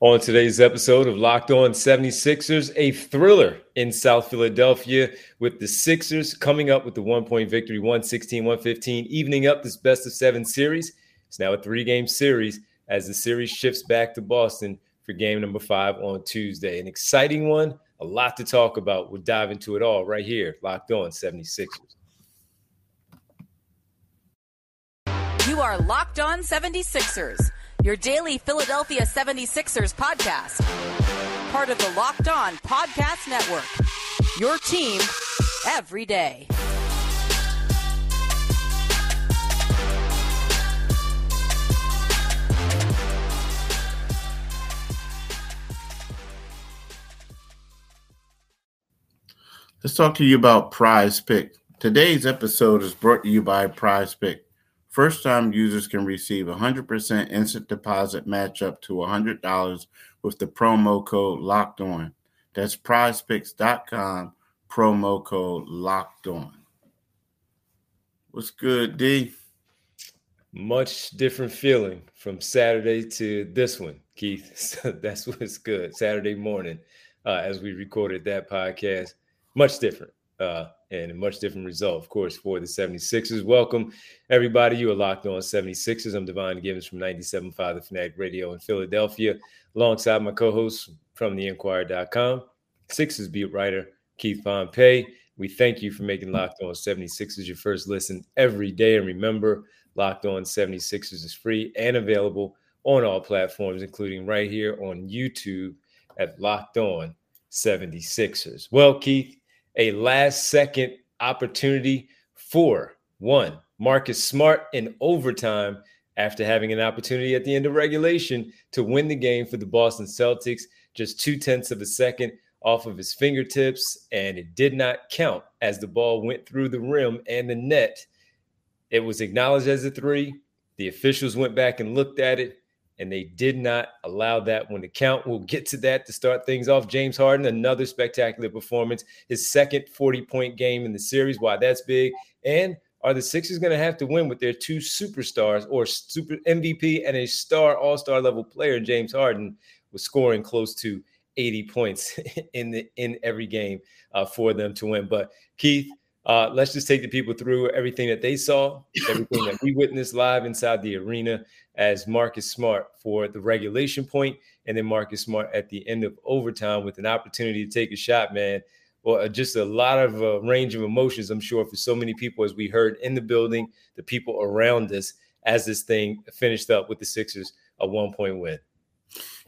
On today's episode of Locked On 76ers, a thriller in South Philadelphia with the Sixers coming up with the one point victory 116 115, evening up this best of seven series. It's now a three game series as the series shifts back to Boston for game number five on Tuesday. An exciting one, a lot to talk about. We'll dive into it all right here, Locked On 76ers. You are Locked On 76ers your daily Philadelphia 76ers podcast. Part of the Locked On Podcast Network. Your team every day. Let's talk to you about Prize Pick. Today's episode is brought to you by Prize Pick. First time users can receive 100% instant deposit match up to $100 with the promo code locked on. That's prizepicks.com, promo code locked on. What's good, D? Much different feeling from Saturday to this one, Keith. That's what's good. Saturday morning, uh, as we recorded that podcast, much different. Uh, and a much different result, of course, for the 76ers. Welcome, everybody. You are locked on 76ers. I'm Devon Givens from 97.5 The Fanatic Radio in Philadelphia, alongside my co host from theinquirer.com, Sixers beat writer Keith Pompey. We thank you for making Locked On 76ers your first listen every day. And remember, Locked On 76ers is free and available on all platforms, including right here on YouTube at Locked On 76ers. Well, Keith, a last second opportunity for one Marcus Smart in overtime after having an opportunity at the end of regulation to win the game for the Boston Celtics, just two tenths of a second off of his fingertips, and it did not count as the ball went through the rim and the net. It was acknowledged as a three. The officials went back and looked at it and they did not allow that one to count. We'll get to that to start things off. James Harden, another spectacular performance, his second 40 point game in the series. Why that's big. And are the Sixers going to have to win with their two superstars or super MVP and a star all star level player, James Harden, was scoring close to 80 points in the in every game uh, for them to win. But Keith, uh, let's just take the people through everything that they saw, everything that we witnessed live inside the arena as Marcus Smart for the regulation point, and then Marcus Smart at the end of overtime with an opportunity to take a shot, man. Well, uh, just a lot of uh, range of emotions, I'm sure, for so many people as we heard in the building, the people around us as this thing finished up with the Sixers a one point win.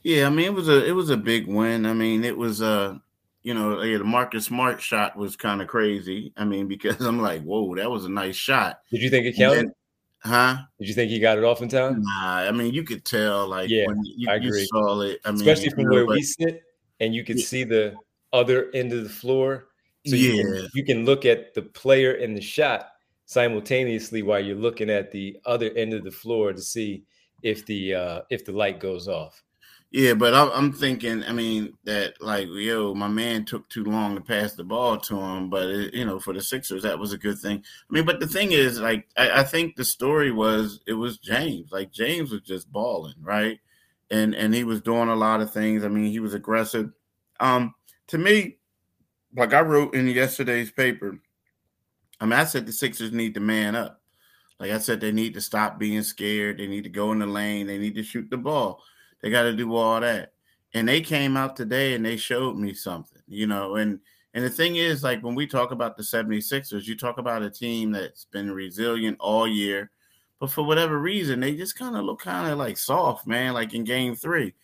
Yeah, I mean it was a it was a big win. I mean it was a uh, you know, yeah, the Marcus Smart shot was kind of crazy. I mean, because I'm like, whoa, that was a nice shot. Did you think it counted? Then, huh? Did you think he got it off in time? Nah, I mean, you could tell, like, yeah, when you, I agree. Saw it. I mean, especially from where we sit, and you can yeah. see the other end of the floor. So yeah, you can, you can look at the player and the shot simultaneously while you're looking at the other end of the floor to see if the uh, if the light goes off. Yeah, but I'm thinking, I mean, that like, yo, my man took too long to pass the ball to him. But, it, you know, for the Sixers, that was a good thing. I mean, but the thing is, like, I, I, think the story was it was James. Like, James was just balling, right? And and he was doing a lot of things. I mean, he was aggressive. Um, to me, like I wrote in yesterday's paper, I mean, I said the Sixers need to man up. Like I said, they need to stop being scared. They need to go in the lane. They need to shoot the ball they got to do all that. And they came out today and they showed me something, you know. And and the thing is, like when we talk about the 76ers, you talk about a team that's been resilient all year, but for whatever reason, they just kind of look kind of like soft, man, like in game three.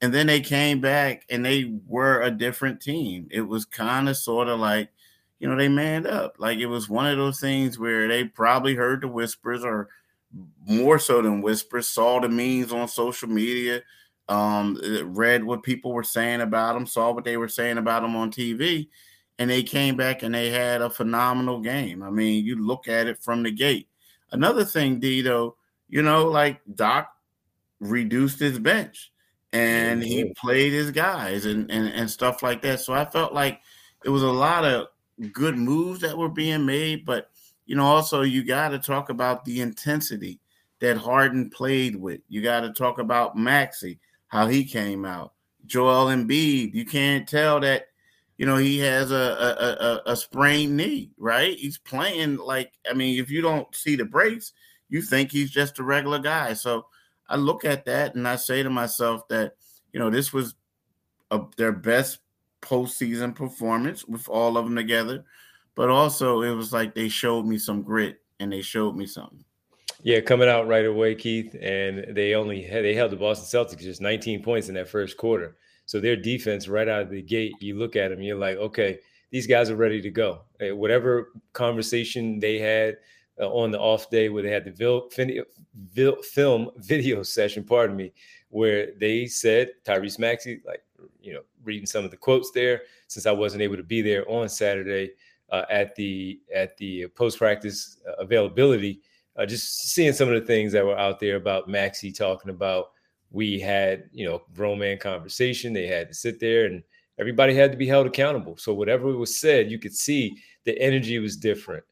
And then they came back and they were a different team. It was kind of sort of like, you know, they manned up. Like it was one of those things where they probably heard the whispers or more so than whispers, saw the memes on social media, um, read what people were saying about him, saw what they were saying about him on TV, and they came back and they had a phenomenal game. I mean, you look at it from the gate. Another thing, Dito, you know, like Doc reduced his bench and he played his guys and, and, and stuff like that. So I felt like it was a lot of good moves that were being made, but you know, also you got to talk about the intensity that Harden played with. You got to talk about Maxey how he came out. Joel Embiid, you can't tell that you know he has a a, a a sprained knee, right? He's playing like I mean, if you don't see the breaks, you think he's just a regular guy. So I look at that and I say to myself that you know this was a, their best postseason performance with all of them together, but also it was like they showed me some grit and they showed me something. Yeah, coming out right away, Keith, and they only had, they held the Boston Celtics just 19 points in that first quarter. So their defense right out of the gate, you look at them, you're like, okay, these guys are ready to go. Whatever conversation they had uh, on the off day where they had the film video session, pardon me, where they said Tyrese Maxey, like, you know, reading some of the quotes there, since I wasn't able to be there on Saturday uh, at the at the post practice uh, availability, uh, just seeing some of the things that were out there about Maxey talking about we had you know grown conversation. They had to sit there and everybody had to be held accountable. So whatever was said you could see the energy was different.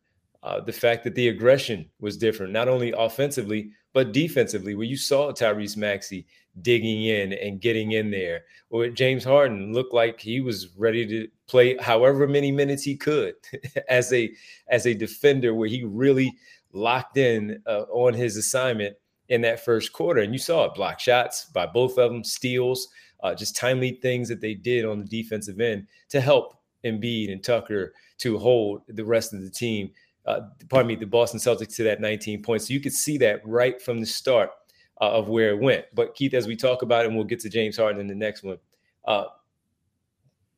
Uh, the fact that the aggression was different not only offensively but defensively where you saw tyrese maxey digging in and getting in there or james harden looked like he was ready to play however many minutes he could as a as a defender where he really locked in uh, on his assignment in that first quarter. And you saw it block shots by both of them, steals, uh, just timely things that they did on the defensive end to help Embiid and Tucker to hold the rest of the team. Uh, pardon me, the Boston Celtics to that 19 points. So you could see that right from the start uh, of where it went. But Keith, as we talk about it, and we'll get to James Harden in the next one. Uh,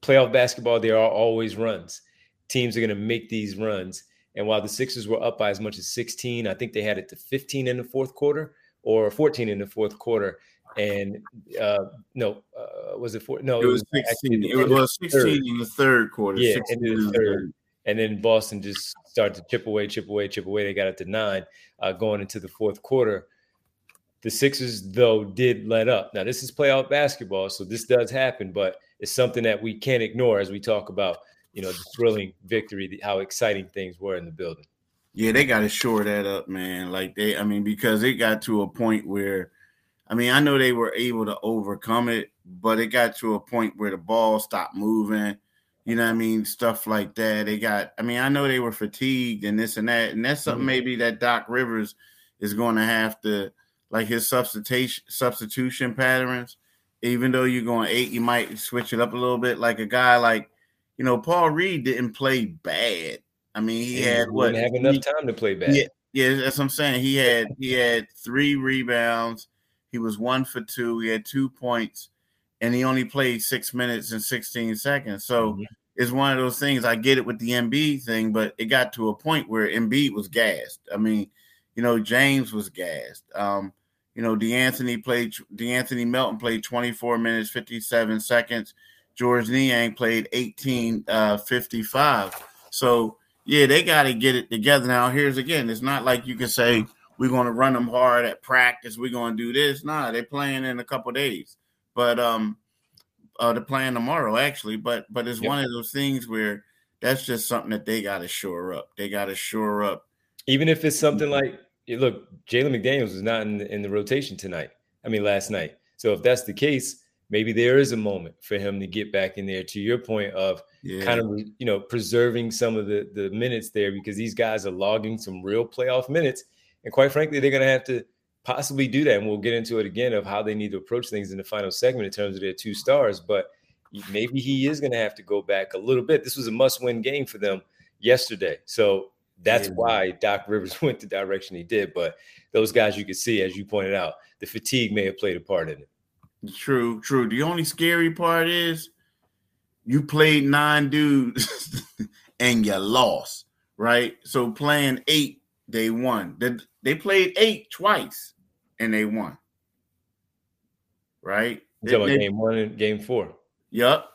playoff basketball, there are always runs. Teams are going to make these runs. And while the Sixers were up by as much as 16, I think they had it to 15 in the fourth quarter or 14 in the fourth quarter. And uh, no, uh, was it four? No, it was, it was 16. It was 16 third. in the third quarter. Yeah, in the third. And then Boston just started to chip away, chip away, chip away. They got it to nine uh, going into the fourth quarter. The Sixers, though, did let up. Now, this is playoff basketball, so this does happen, but it's something that we can't ignore as we talk about you know, the thrilling victory, how exciting things were in the building. Yeah, they got to shore that up, man. Like they, I mean, because it got to a point where, I mean, I know they were able to overcome it, but it got to a point where the ball stopped moving. You know what I mean? Stuff like that. They got, I mean, I know they were fatigued and this and that. And that's something mm-hmm. maybe that Doc Rivers is going to have to, like his substitution substitution patterns. Even though you're going eight, you might switch it up a little bit. Like a guy like you know, Paul Reed didn't play bad. I mean, he yeah, had what? Didn't Have enough time to play bad. Yeah, yeah, that's what I'm saying. He had he had three rebounds. He was one for two. He had two points, and he only played six minutes and 16 seconds. So mm-hmm. it's one of those things. I get it with the Embiid thing, but it got to a point where Embiid was gassed. I mean, you know, James was gassed. Um, you know, De'Anthony played De'Anthony Melton played 24 minutes, 57 seconds. Georges Niang played 1855. Uh, so yeah, they got to get it together. Now, here's again, it's not like you can say we're going to run them hard at practice. We're going to do this. Nah, they're playing in a couple days, but um, uh, they're playing tomorrow actually. But but it's yep. one of those things where that's just something that they got to shore up. They got to shore up. Even if it's something like, look, Jalen McDaniels is not in the, in the rotation tonight. I mean, last night. So if that's the case, maybe there is a moment for him to get back in there to your point of yeah. kind of you know preserving some of the the minutes there because these guys are logging some real playoff minutes. And quite frankly they're going to have to possibly do that. And we'll get into it again of how they need to approach things in the final segment in terms of their two stars. But maybe he is going to have to go back a little bit. This was a must-win game for them yesterday. So that's yeah. why Doc Rivers went the direction he did. But those guys you could see as you pointed out the fatigue may have played a part in it True, true. The only scary part is you played nine dudes and you lost, right? So playing eight, they won. They, they played eight twice and they won. Right? You they, game one and game four. Yep.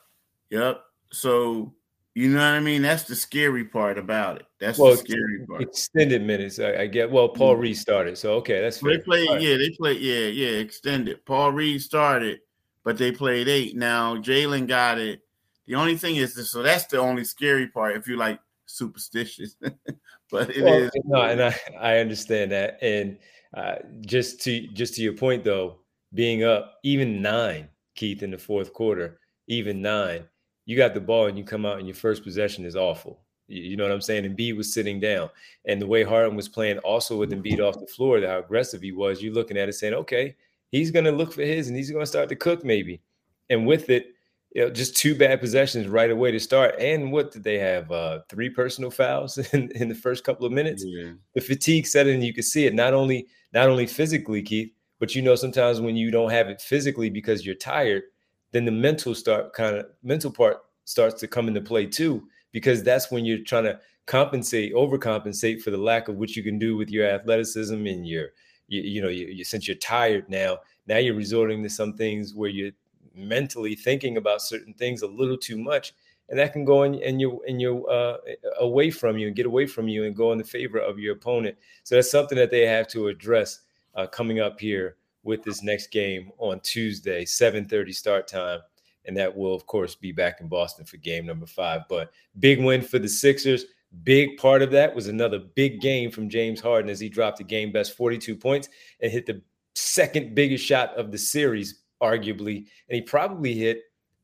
Yep. So you know what I mean? That's the scary part about it. That's well, the scary part. Extended minutes. I, I get. Well, Paul mm-hmm. Reed started, so okay, that's fair. They played. Right. Yeah, they played. Yeah, yeah. Extended. Paul Reed started, but they played eight. Now Jalen got it. The only thing is, this, so that's the only scary part. If you like superstitious, but it well, is. No, and I, I understand that. And uh, just to just to your point though, being up even nine Keith, in the fourth quarter, even nine, you got the ball and you come out and your first possession is awful. You know what I'm saying? Embiid was sitting down. And the way Harden was playing also with Embiid off the floor, how aggressive he was, you're looking at it saying, okay, he's going to look for his and he's going to start to cook maybe. And with it, you know, just two bad possessions right away to start. And what did they have? Uh, three personal fouls in, in the first couple of minutes. Yeah. The fatigue set in. You could see it not only not only physically, Keith, but you know sometimes when you don't have it physically because you're tired, then the mental start kind of mental part starts to come into play too because that's when you're trying to compensate, overcompensate for the lack of what you can do with your athleticism and your, you, you know, you, you, since you're tired now, now you're resorting to some things where you're mentally thinking about certain things a little too much, and that can go in and you and you uh, away from you and get away from you and go in the favor of your opponent. So that's something that they have to address uh, coming up here with this next game on Tuesday, 7:30 start time and that will of course be back in Boston for game number five. But big win for the Sixers. Big part of that was another big game from James Harden as he dropped a game best 42 points and hit the second biggest shot of the series, arguably. And he probably hit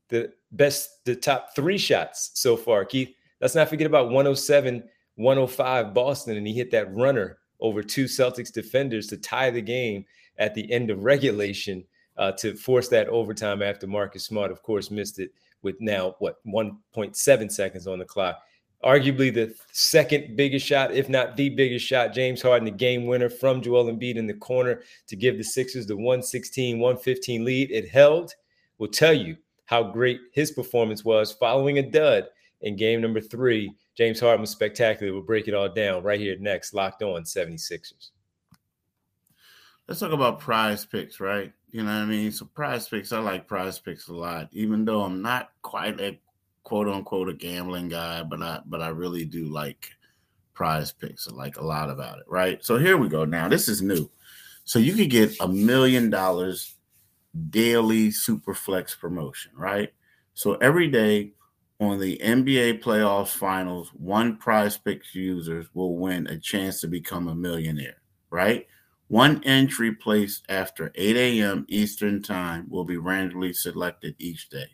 the best, the top three shots so far. Keith, let's not forget about 107, 105 Boston. And he hit that runner over two Celtics defenders to tie the game at the end of regulation uh, to force that overtime after Marcus Smart, of course, missed it with now what 1.7 seconds on the clock. Arguably the second biggest shot, if not the biggest shot, James Harden, the game winner from Joel Embiid in the corner to give the Sixers the 116, 115 lead. It held. Will tell you how great his performance was following a dud in game number three. James Harden was spectacular. We'll break it all down right here next, locked on 76ers. Let's talk about prize picks, right? You know what I mean? So prize picks, I like prize picks a lot, even though I'm not quite a quote unquote a gambling guy, but I but I really do like prize picks. I like a lot about it, right? So here we go. Now this is new. So you could get a million dollars daily super flex promotion, right? So every day on the NBA playoffs finals, one prize picks users will win a chance to become a millionaire, right? One entry placed after 8 a.m. Eastern Time will be randomly selected each day.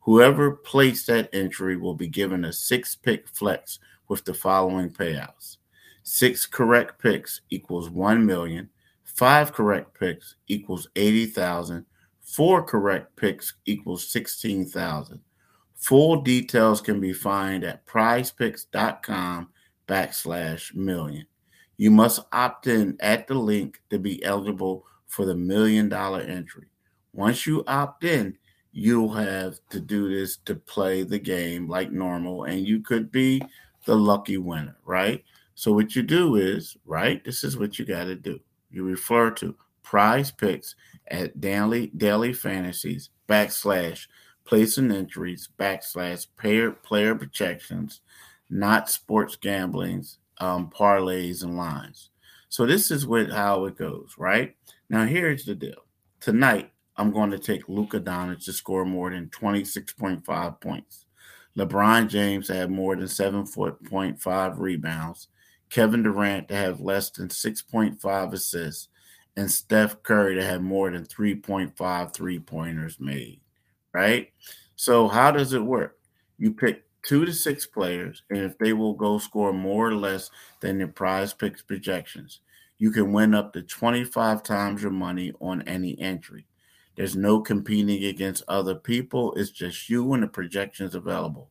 Whoever placed that entry will be given a six pick flex with the following payouts six correct picks equals 1 million, five correct picks equals 80,000, four correct picks equals 16,000. Full details can be found at prizepicks.com backslash million. You must opt in at the link to be eligible for the million dollar entry. Once you opt in, you'll have to do this to play the game like normal, and you could be the lucky winner, right? So, what you do is, right, this is what you got to do. You refer to prize picks at daily, daily fantasies backslash placing entries backslash player, player projections, not sports gamblings um, parlays and lines. So this is what how it goes, right? Now here's the deal. Tonight I'm going to take Luka Doncic to score more than 26.5 points. LeBron James to have more than 7.5 rebounds. Kevin Durant to have less than 6.5 assists. And Steph Curry to have more than 3.5 three pointers made, right? So, how does it work? You pick two to six players, and if they will go score more or less than their prize picks projections, you can win up to 25 times your money on any entry. There's no competing against other people, it's just you and the projections available.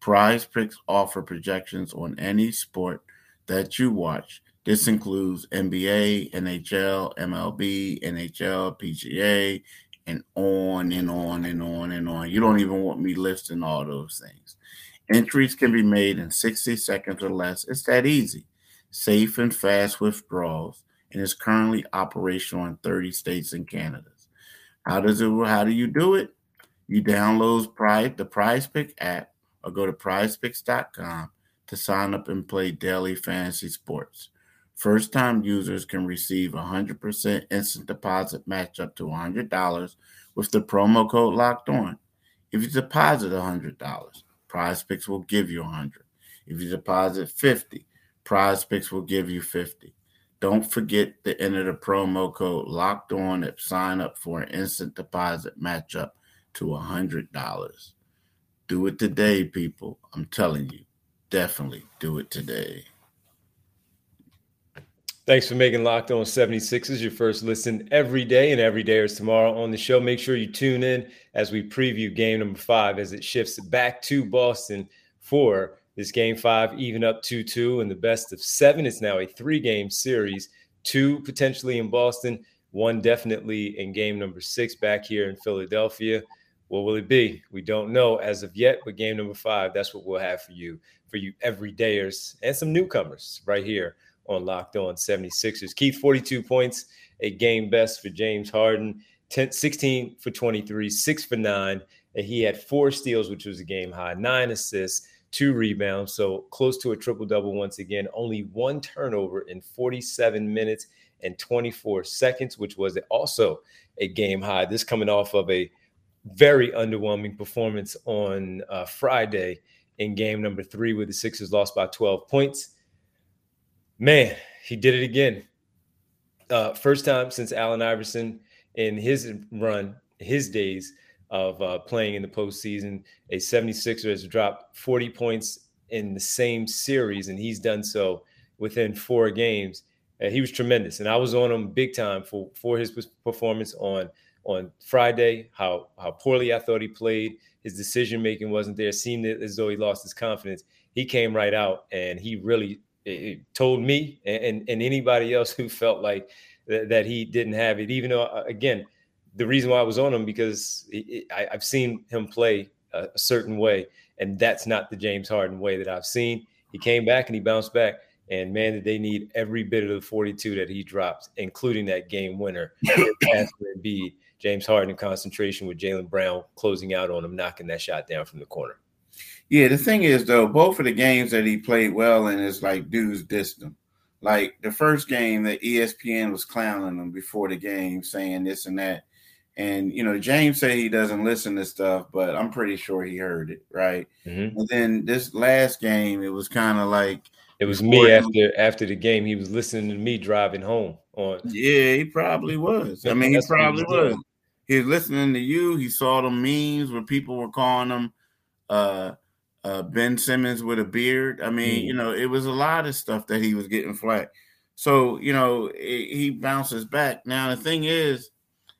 Prize picks offer projections on any sport that you watch. This includes NBA, NHL, MLB, NHL, PGA, and on and on and on and on. You don't even want me listing all those things. Entries can be made in 60 seconds or less. It's that easy. Safe and fast withdrawals, and is currently operational in 30 states and Canada. How does it? How do you do it? You download the Prize Pick app or go to prizepicks.com to sign up and play daily fantasy sports. First time users can receive 100% instant deposit match up to $100 with the promo code locked on. If you deposit $100, Prize Picks will give you 100. If you deposit 50, Prize Picks will give you 50. Don't forget to enter the promo code locked on at sign up for an instant deposit matchup to hundred dollars. Do it today, people. I'm telling you, definitely do it today. Thanks for making Locked On 76ers your first listen every day, and every day is tomorrow on the show. Make sure you tune in as we preview game number five as it shifts back to Boston for this game five, even up 2 2 in the best of seven. It's now a three game series, two potentially in Boston, one definitely in game number six back here in Philadelphia. What will it be? We don't know as of yet, but game number five, that's what we'll have for you, for you everydayers and some newcomers right here on Locked On 76ers. Keith, 42 points, a game best for James Harden, 10, 16 for 23, six for nine. And he had four steals, which was a game high, nine assists, two rebounds. So close to a triple double once again. Only one turnover in 47 minutes and 24 seconds, which was also a game high. This coming off of a very underwhelming performance on uh, Friday in game number three, where the Sixers lost by 12 points. Man, he did it again. Uh, first time since Allen Iverson in his run, his days of uh, playing in the postseason, a 76er has dropped 40 points in the same series, and he's done so within four games. Uh, he was tremendous, and I was on him big time for for his performance on on Friday. How how poorly I thought he played. His decision making wasn't there. Seemed as though he lost his confidence. He came right out, and he really told me and, and anybody else who felt like th- that he didn't have it, even though, uh, again, the reason why I was on him because it, I, have seen him play a, a, certain way, and that's not the James Harden way that I've seen. He came back and he bounced back, and man, did they need every bit of the 42 that he dropped, including that game winner pass Embiid. James Harden in concentration with Jaylen Brown closing out on him, knocking that shot down from the corner. Yeah, the thing is though, both of the games that he played well in is like dudes dissed him. Like the first game that ESPN was clowning him before the game, saying this and that. And you know, James said he doesn't listen to stuff, but I'm pretty sure he heard it, right? Mm-hmm. And then this last game, it was kind of like it was me after after the game. He was listening to me driving home on. Yeah, he probably was. I mean, he probably he was. was. He was listening to you. He saw the memes where people were calling him uh uh, Ben Simmons with a beard. I mean, mm. you know, it was a lot of stuff that he was getting flack. So, you know, it, he bounces back. Now, the thing is,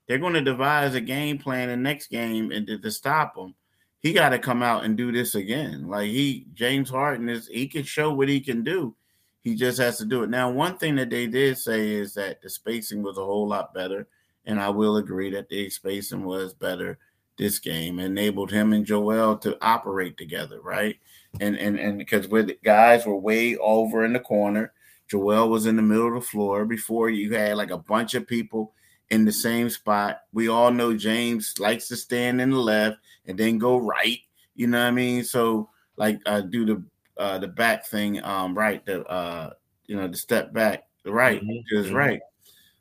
they're going to devise a game plan the next game and to, to stop him. He got to come out and do this again. Like he, James Harden is, he can show what he can do. He just has to do it. Now, one thing that they did say is that the spacing was a whole lot better. And I will agree that the spacing was better this game, enabled him and Joel to operate together, right? And and and because with guys were way over in the corner, Joel was in the middle of the floor. Before you had like a bunch of people in the same spot. We all know James likes to stand in the left and then go right. You know what I mean? So like uh, do the uh, the back thing, um, right? The uh, you know the step back, the right mm-hmm. is mm-hmm. right.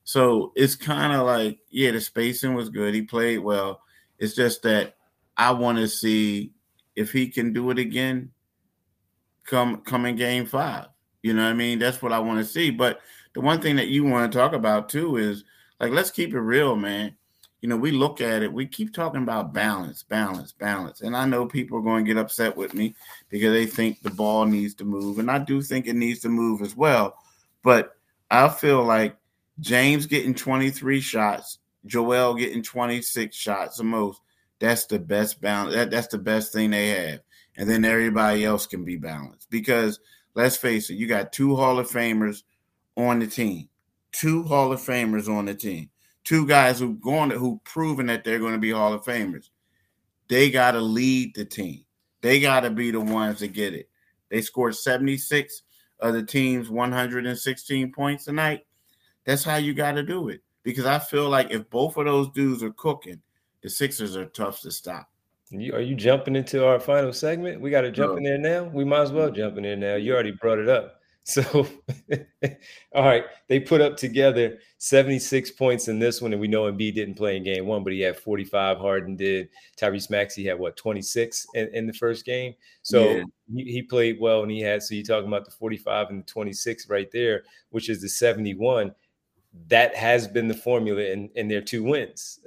So it's kind of like yeah, the spacing was good. He played well. It's just that I want to see if he can do it again come come in game five. You know what I mean? That's what I want to see. But the one thing that you want to talk about too is like let's keep it real, man. You know, we look at it, we keep talking about balance, balance, balance. And I know people are going to get upset with me because they think the ball needs to move. And I do think it needs to move as well. But I feel like James getting 23 shots Joel getting 26 shots the most. That's the best balance. That, that's the best thing they have. And then everybody else can be balanced. Because let's face it, you got two Hall of Famers on the team. Two Hall of Famers on the team. Two guys who going to, who proven that they're going to be Hall of Famers. They got to lead the team. They got to be the ones to get it. They scored 76 of the team's 116 points tonight. That's how you got to do it because I feel like if both of those dudes are cooking, the Sixers are tough to stop. You, are you jumping into our final segment? We got to jump no. in there now. We might as well jump in there now. You already brought it up. So, all right, they put up together 76 points in this one, and we know Embiid didn't play in game one, but he had 45. Harden did. Tyrese Maxey had what 26 in, in the first game. So yeah. he, he, played well, and he had. So you're talking about the 45 and the 26 right there, which is the 71. That has been the formula in, in their two wins,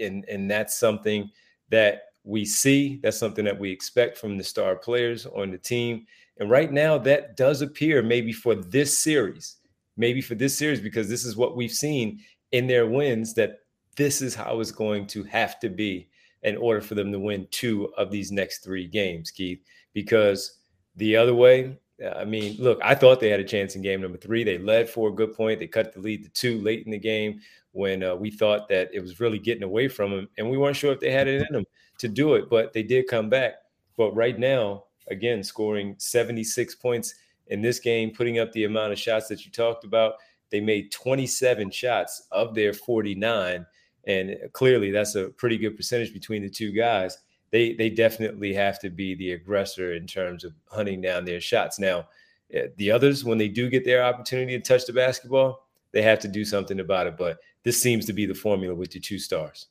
and and that's something that we see. That's something that we expect from the star players on the team and right now, that does appear maybe for this series, maybe for this series, because this is what we've seen in their wins that this is how it's going to have to be in order for them to win two of these next three games, Keith. Because the other way, I mean, look, I thought they had a chance in game number three. They led for a good point. They cut the lead to two late in the game when uh, we thought that it was really getting away from them, and we weren't sure if they had it in them to do it. But they did come back. But right now, again, scoring 76 points in this game, putting up the amount of shots that you talked about. They made 27 shots of their 49. And clearly, that's a pretty good percentage between the two guys. They, they definitely have to be the aggressor in terms of hunting down their shots. Now, eh, the others, when they do get their opportunity to touch the basketball, they have to do something about it. But this seems to be the formula with the two stars.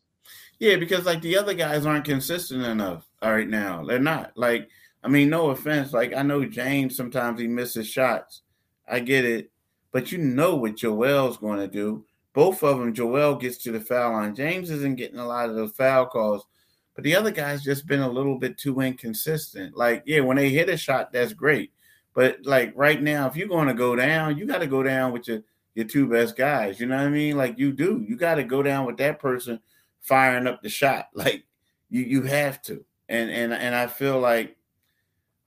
Yeah, because like the other guys aren't consistent enough all right now. They're not. Like I mean, no offense. Like I know James sometimes he misses shots. I get it, but you know what Joel's going to do. Both of them, Joel gets to the foul line. James isn't getting a lot of those foul calls, but the other guy's just been a little bit too inconsistent. Like, yeah, when they hit a shot, that's great, but like right now, if you're going to go down, you got to go down with your your two best guys. You know what I mean? Like you do. You got to go down with that person firing up the shot. Like you you have to. And and and I feel like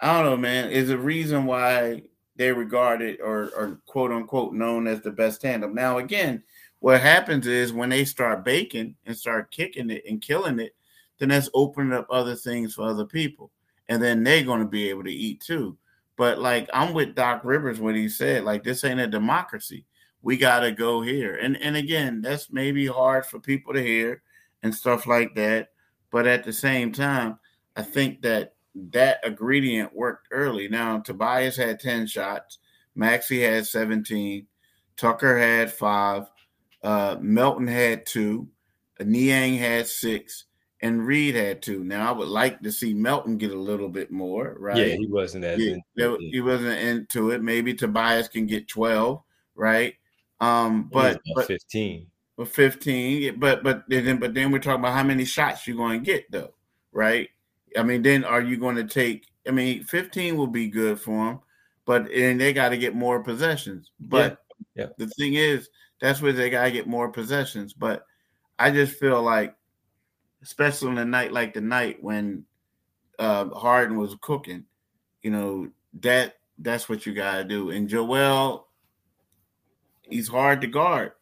I don't know, man, is a reason why they regarded or, or quote unquote known as the best tandem. Now, again, what happens is when they start baking and start kicking it and killing it, then that's opening up other things for other people. And then they're going to be able to eat too. But like I'm with Doc Rivers when he said, like, this ain't a democracy. We gotta go here. And and again, that's maybe hard for people to hear and stuff like that. But at the same time, I think that that ingredient worked early. Now Tobias had 10 shots, Maxey had 17, Tucker had five, uh, Melton had two, Niang had six, and Reed had to. Now I would like to see Melton get a little bit more, right? Yeah, he wasn't as yeah, into he wasn't into it. Maybe Tobias can get 12, right? Um, but, but 15. But 15, but but then but then we're talking about how many shots you're going to get though, right? I mean, then are you going to take? I mean, 15 will be good for them, but and they got to get more possessions. But yeah. Yeah. the thing is, that's where they got to get more possessions. But I just feel like, especially on a night like the night when uh, Harden was cooking, you know that that's what you got to do. And Joel, he's hard to guard.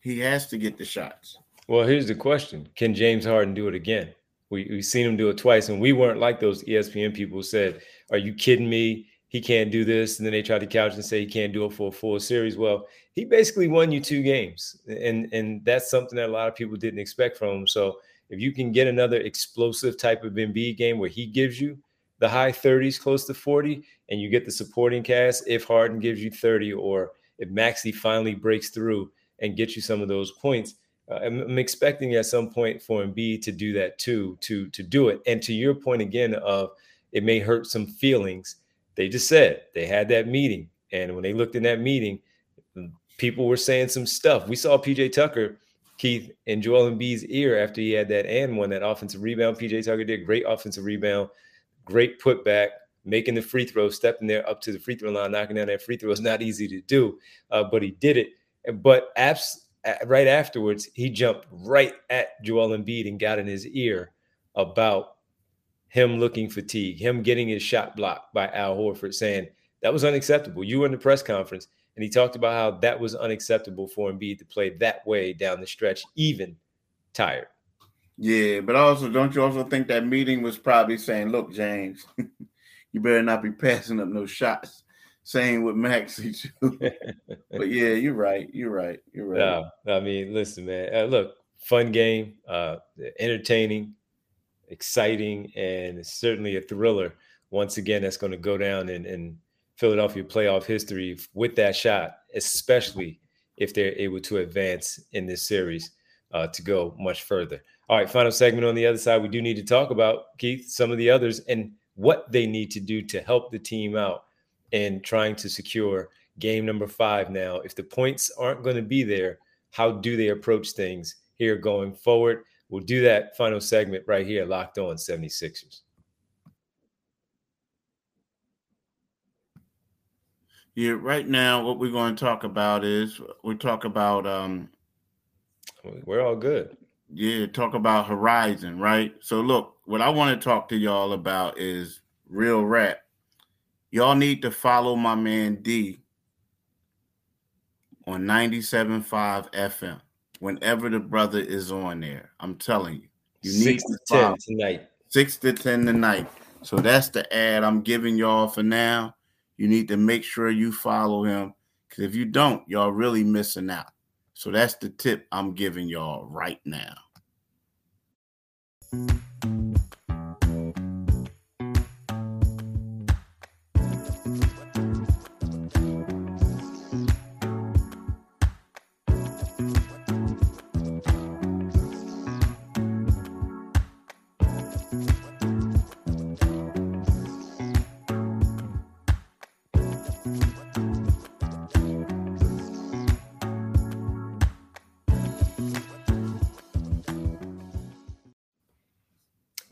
He has to get the shots. Well, here's the question: Can James Harden do it again? We we've seen him do it twice, and we weren't like those ESPN people who said, "Are you kidding me? He can't do this." And then they tried to couch and say he can't do it for a full series. Well, he basically won you two games, and and that's something that a lot of people didn't expect from him. So if you can get another explosive type of Embiid game where he gives you the high 30s, close to 40, and you get the supporting cast, if Harden gives you 30, or if Maxey finally breaks through and gets you some of those points uh, I'm, I'm, expecting at some point for Embiid to do that too, to to do it. And to your point again of it may hurt some feelings. They just said they had that meeting, and when they looked in that meeting, people were saying some stuff. We saw PJ Tucker, Keith, in Joel Embiid's ear after he had that and one that offensive rebound. PJ Tucker did great offensive rebound, great putback, making the free throw, stepping there up to the free throw line, knocking down that free throw is not easy to do, uh, but he did it. But abs- right afterwards, he jumped right at Joel Embiid and got in his ear about him looking fatigued, him getting his shot blocked by Al Horford, saying that was unacceptable. You were in the press conference, and he talked about how that was unacceptable for Embiid to play that way down the stretch, even tired. Yeah, but also, don't you also think that meeting was probably saying, "Look, James, you better not be passing up no shots." Same with Maxey too. but yeah, you're right. You're right. You're right. I mean, listen, man. Uh, look, fun game, uh, entertaining, exciting, and certainly a thriller. Once again, that's going to go down in, in Philadelphia playoff history with that shot, especially if they're able to advance in this series uh, to go much further. All right, final segment on the other side. We do need to talk about Keith, some of the others, and what they need to do to help the team out in trying to secure game number five now. If the points aren't going to be there, how do they approach things here going forward? We'll do that final segment right here, locked on 76ers. Yeah, right now, what we're going to talk about is we talk about um we're all good. Yeah, talk about Horizon, right? So look, what I want to talk to y'all about is real rap. Y'all need to follow my man D on 97.5 FM whenever the brother is on there. I'm telling you. You need to 10 tonight. 6 to 10 tonight. So that's the ad I'm giving y'all for now. You need to make sure you follow him because if you don't, y'all really missing out. So that's the tip I'm giving y'all right now.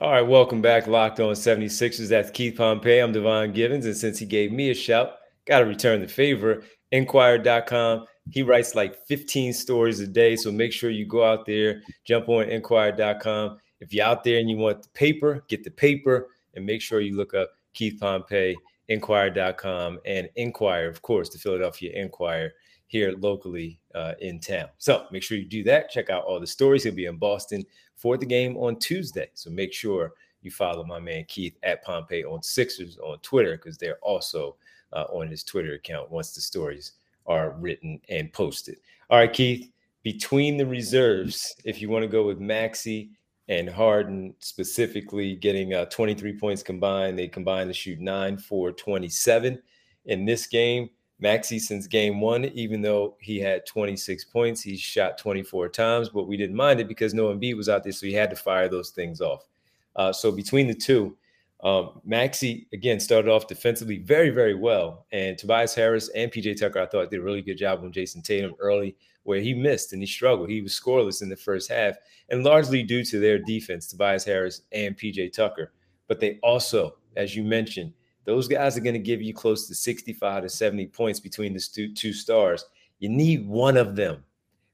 All right, welcome back. Locked on 76ers. That's Keith Pompey. I'm Devon Givens. And since he gave me a shout, got to return the favor. Inquirer.com. He writes like 15 stories a day. So make sure you go out there, jump on Inquirer.com. If you're out there and you want the paper, get the paper and make sure you look up Keith Pompey, Inquirer.com, and Inquirer, of course, the Philadelphia Inquirer here locally uh, in town. So make sure you do that. Check out all the stories. He'll be in Boston for the game on Tuesday. So make sure you follow my man Keith at Pompey on Sixers on Twitter because they're also uh, on his Twitter account once the stories are written and posted. All right, Keith, between the reserves, if you want to go with Maxey and Harden specifically getting uh, 23 points combined, they combined to shoot 9 4 27 in this game. Maxey, since game one, even though he had 26 points, he shot 24 times, but we didn't mind it because no Embiid was out there, so he had to fire those things off. Uh, so between the two, um, Maxey again started off defensively very, very well, and Tobias Harris and PJ Tucker I thought did a really good job on Jayson Tatum early, where he missed and he struggled. He was scoreless in the first half, and largely due to their defense, Tobias Harris and PJ Tucker. But they also, as you mentioned, those guys are going to give you close to 65 to 70 points between the two, two stars. You need one of them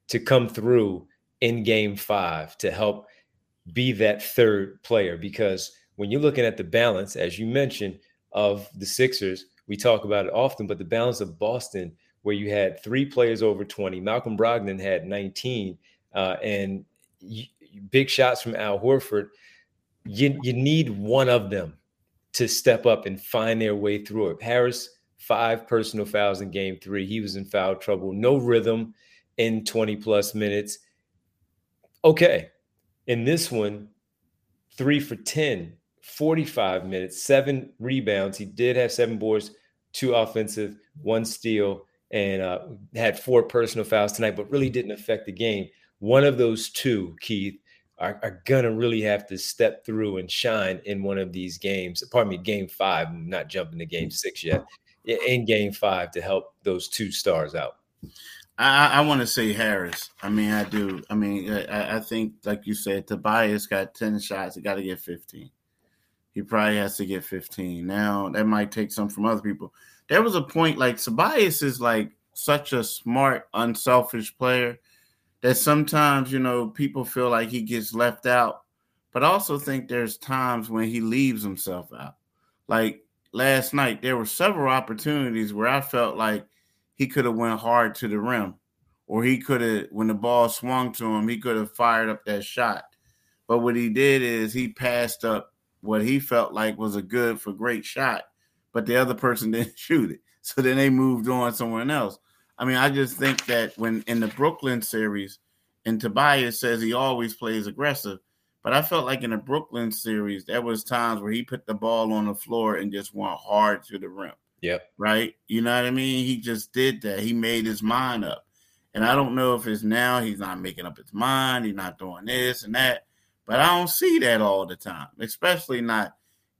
to come through in game five to help be that third player. Because when you're looking at the balance, as you mentioned, of the Sixers, we talk about it often, but the balance of Boston, where you had three players over 20, Malcolm Brogdon had 19, uh, and big shots from Al Horford. You, you need one of them to step up and find their way through it. Harris, five personal fouls in game three. He was in foul trouble, no rhythm in 20 plus minutes. Okay. In this one, three for 10, 45 minutes, seven rebounds. He did have seven boards, two offensive, one steal, and uh, had four personal fouls tonight, but really didn't affect the game. One of those two, Keith, are, are gonna really have to step through and shine in one of these games. Pardon me, game five. I'm not jumping to game six yet. In game five to help those two stars out. I, I want to say Harris. I mean, I do. I mean, I, I think, like you said, Tobias got 10 shots. He got to get 15. He probably has to get 15. Now, that might take some from other people. There was a point like Tobias is like such a smart, unselfish player that sometimes, you know, people feel like he gets left out, but I also think there's times when he leaves himself out. Like last night, there were several opportunities where I felt like he could have went hard to the rim, or he could have, when the ball swung to him, he could have fired up that shot. But what he did is he passed up what he felt like was a good for great shot, but the other person didn't shoot it. So then they moved on someone else. I mean, I just think that when in the Brooklyn series, and Tobias says he always plays aggressive, but I felt like in the Brooklyn series, there was times where he put the ball on the floor and just went hard to the rim. Yep. Right. You know what I mean? He just did that. He made his mind up. And I don't know if it's now he's not making up his mind, he's not doing this and that. But I don't see that all the time, especially not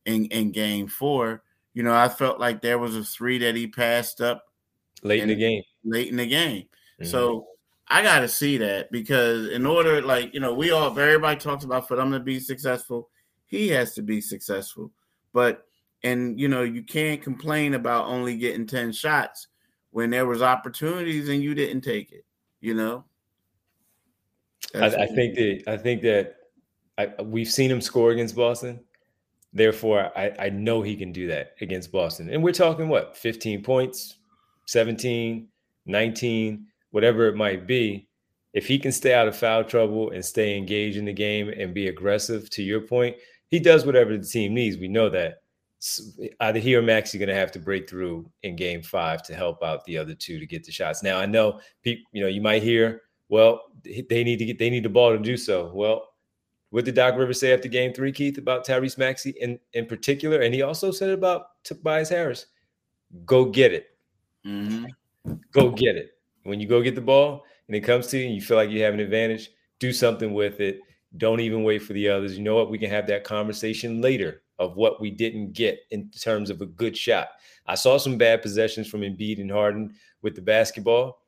in, in game four. You know, I felt like there was a three that he passed up late in the game. Late in the game. Mm-hmm. So I got to see that because in order, like, you know, we all, everybody talks about for them to be successful, he has to be successful. But, and, you know, you can't complain about only getting 10 shots when there was opportunities and you didn't take it, you know? I, I, think that, I think that I, we've seen him score against Boston. Therefore, I, I know he can do that against Boston. And we're talking what, 15 points, 17, 19, whatever it might be. If he can stay out of foul trouble and stay engaged in the game and be aggressive, to your point, he does whatever the team needs. We know that. Either he or Maxey going to have to break through in game five to help out the other two to get the shots. Now, I know people, you know, you might hear, well, they need to get, they need the ball to do so. Well, what did Doc Rivers say after game three, Keith, about Tyrese Maxey in, in particular? And he also said about Tobias Harris go get it. Mm-hmm. Go get it. When you go get the ball and it comes to you and you feel like you have an advantage, do something with it. Don't even wait for the others. You know what? We can have that conversation later of what we didn't get in terms of a good shot. I saw some bad possessions from Embiid and Harden with the basketball.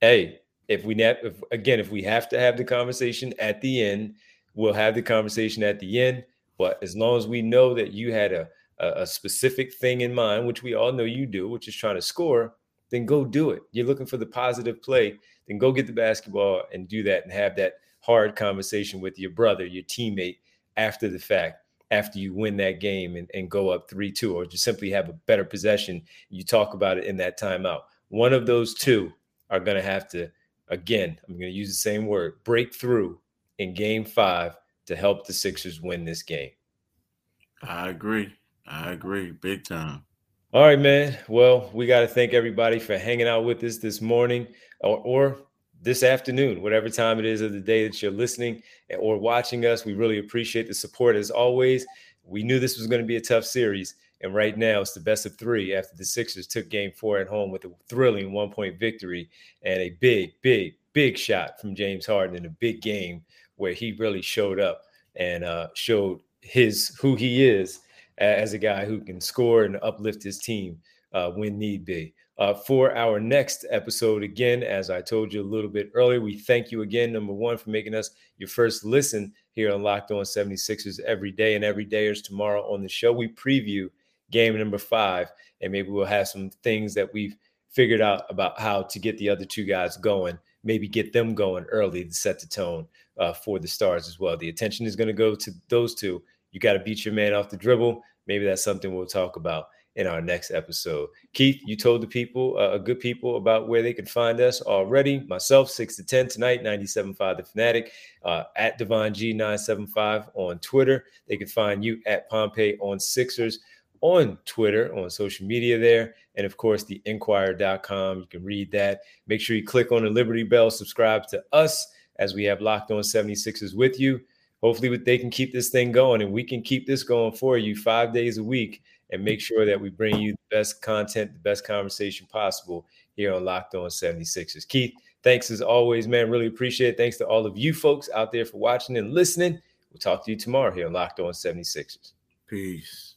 Hey, if we if, again, if we have to have the conversation at the end We'll have the conversation at the end. But as long as we know that you had a, a specific thing in mind, which we all know you do, which is trying to score, then go do it. You're looking for the positive play, then go get the basketball and do that and have that hard conversation with your brother, your teammate after the fact, after you win that game and, and go up 3 2, or just simply have a better possession. You talk about it in that timeout. One of those two are going to have to, again, I'm going to use the same word, break through in game five to help the Sixers win this game. I agree. I agree. Big time. All right, man. Well, we got to thank everybody for hanging out with us this morning or, or this afternoon, whatever time it is of the day that you're listening or watching us. We really appreciate the support as always. We knew this was going to be a tough series. And right now, it's the best of three after the Sixers took game four at home with a thrilling one point victory and a big, big, big shot from James Harden in a big game where he really showed up and uh, showed his who he is as a guy who can score and uplift his team uh, when need be. Uh, for our next episode, again, as I told you a little bit earlier, we thank you again, number one, for making us your first listen here on Locked On 76ers every day and every day is tomorrow on the show. We preview game number five, and maybe we'll have some things that we've figured out about how to get the other two guys going, maybe get them going early to set the tone uh, for the Stars as well. The attention is going to go to those two. You got to beat your man off the dribble. Maybe that's something we'll talk about in our next episode. Keith, you told the people, uh, good people, about where they can find us already. Myself, 6 to 10 tonight, 97.5 The Fanatic, uh, at Devon G975 on Twitter. They can find you at Pompey on Sixers on Twitter, on social media there. And of course, the inquirer.com. You can read that. Make sure you click on the Liberty Bell, subscribe to us as we have locked on 76ers with you. Hopefully, they can keep this thing going and we can keep this going for you five days a week and make sure that we bring you the best content, the best conversation possible here on Locked On 76ers. Keith, thanks as always, man. Really appreciate it. Thanks to all of you folks out there for watching and listening. We'll talk to you tomorrow here on Locked On 76ers. Peace.